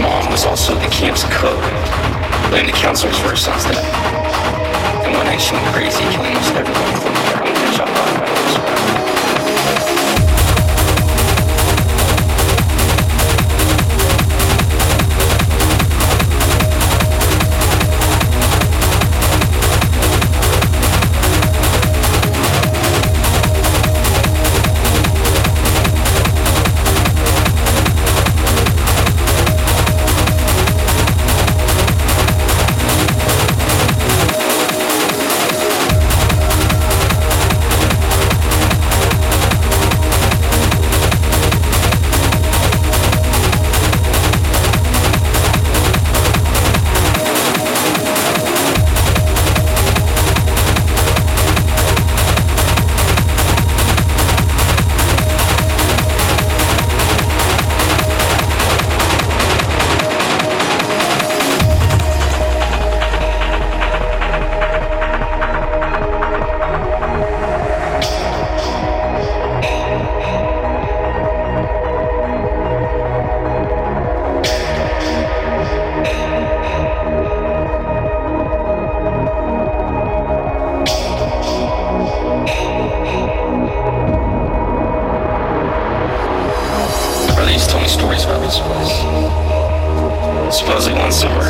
Mom was also the camp's cook, blamed the counselors for her son's death. And one night she went crazy, killing almost everyone, including her own shot closing one summer.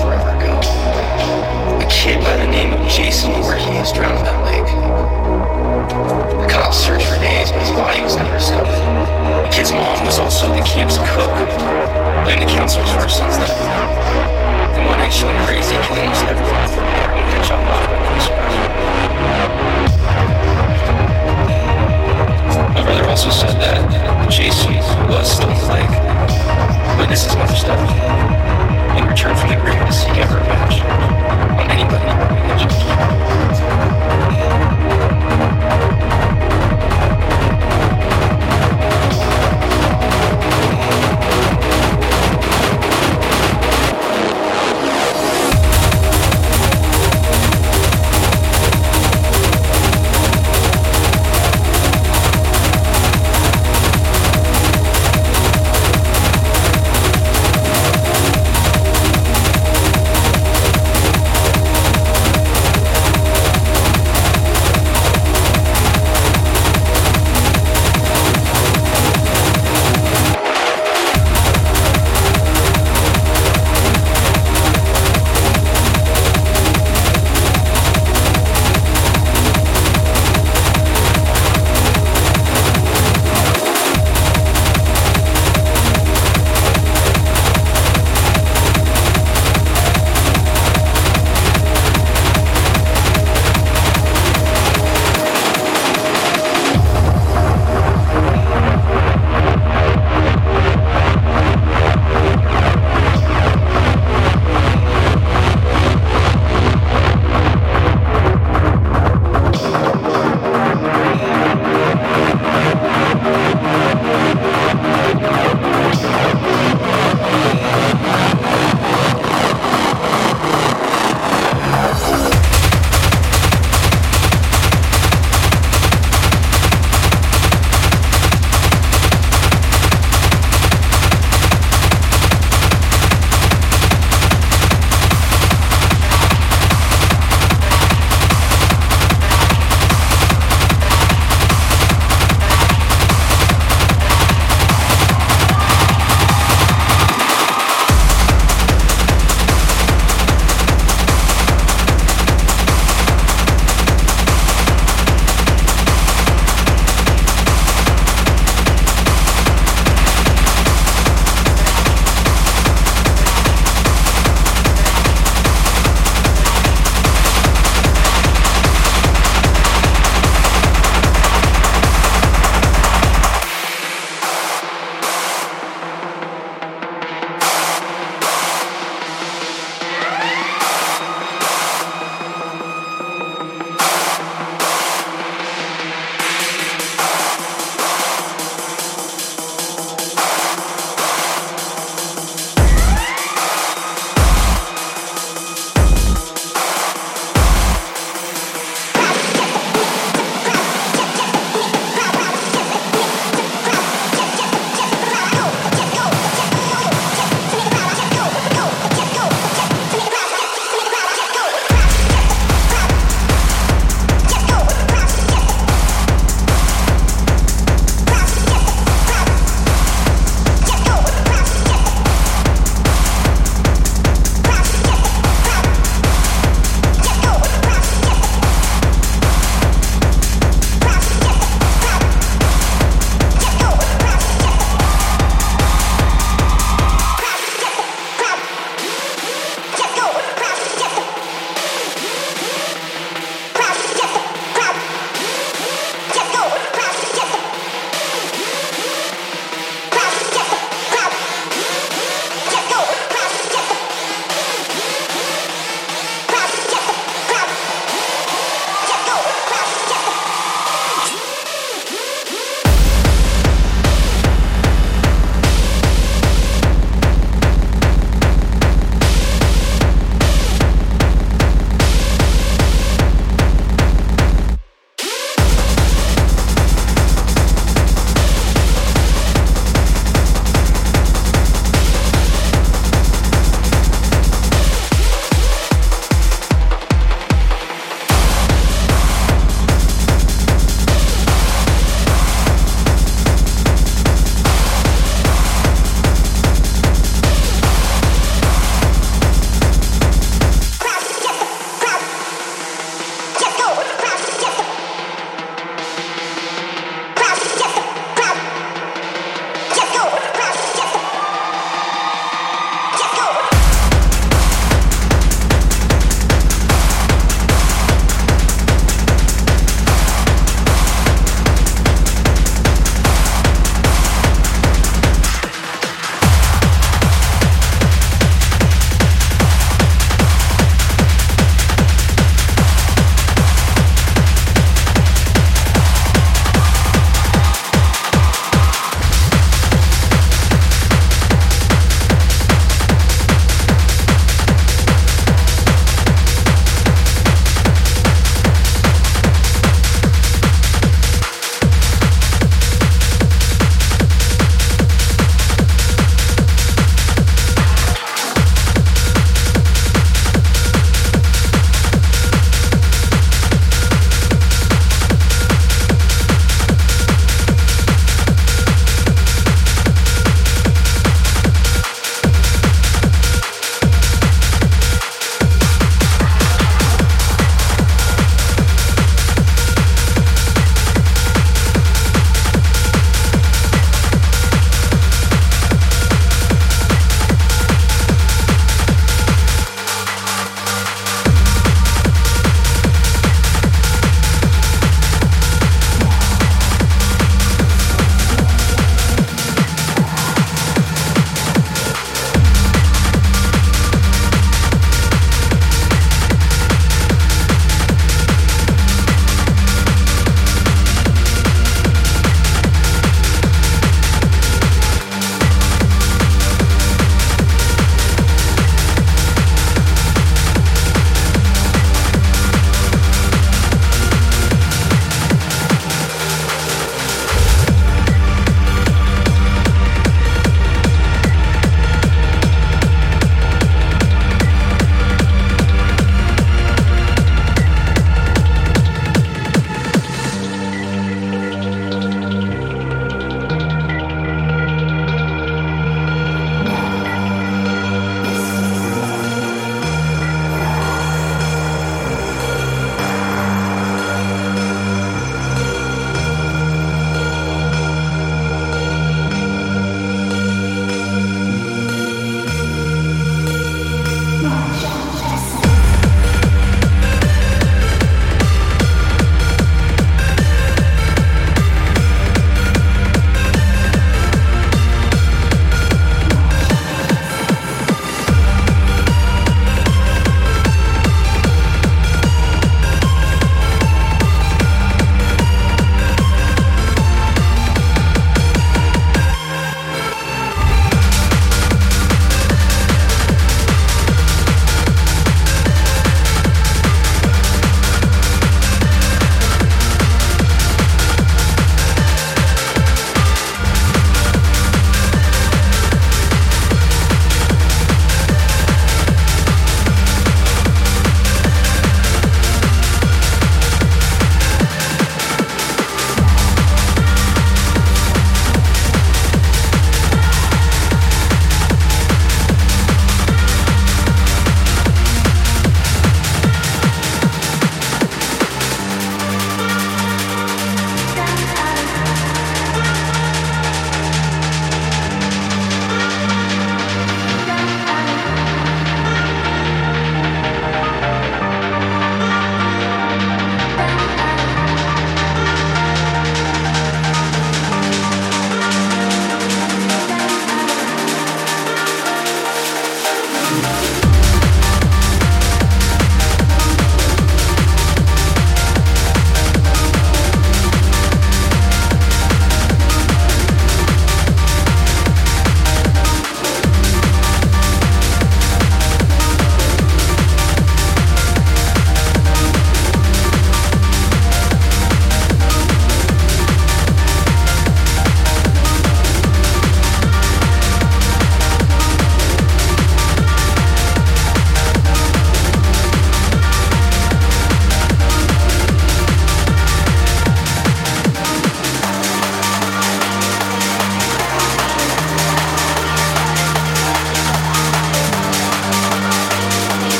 Forever ago. A kid by the name of Jason Voorhees drowned in that lake. The cops searched for days, but his body was never discovered. The kid's mom was also the camp's cook, and the counselor's were son's death. The one actually crazy, killing almost everyone from her and then chopped off by police My brother also said that Jason was still in the lake witnesses my mistake in return for the agreement to seek out revenge on anybody.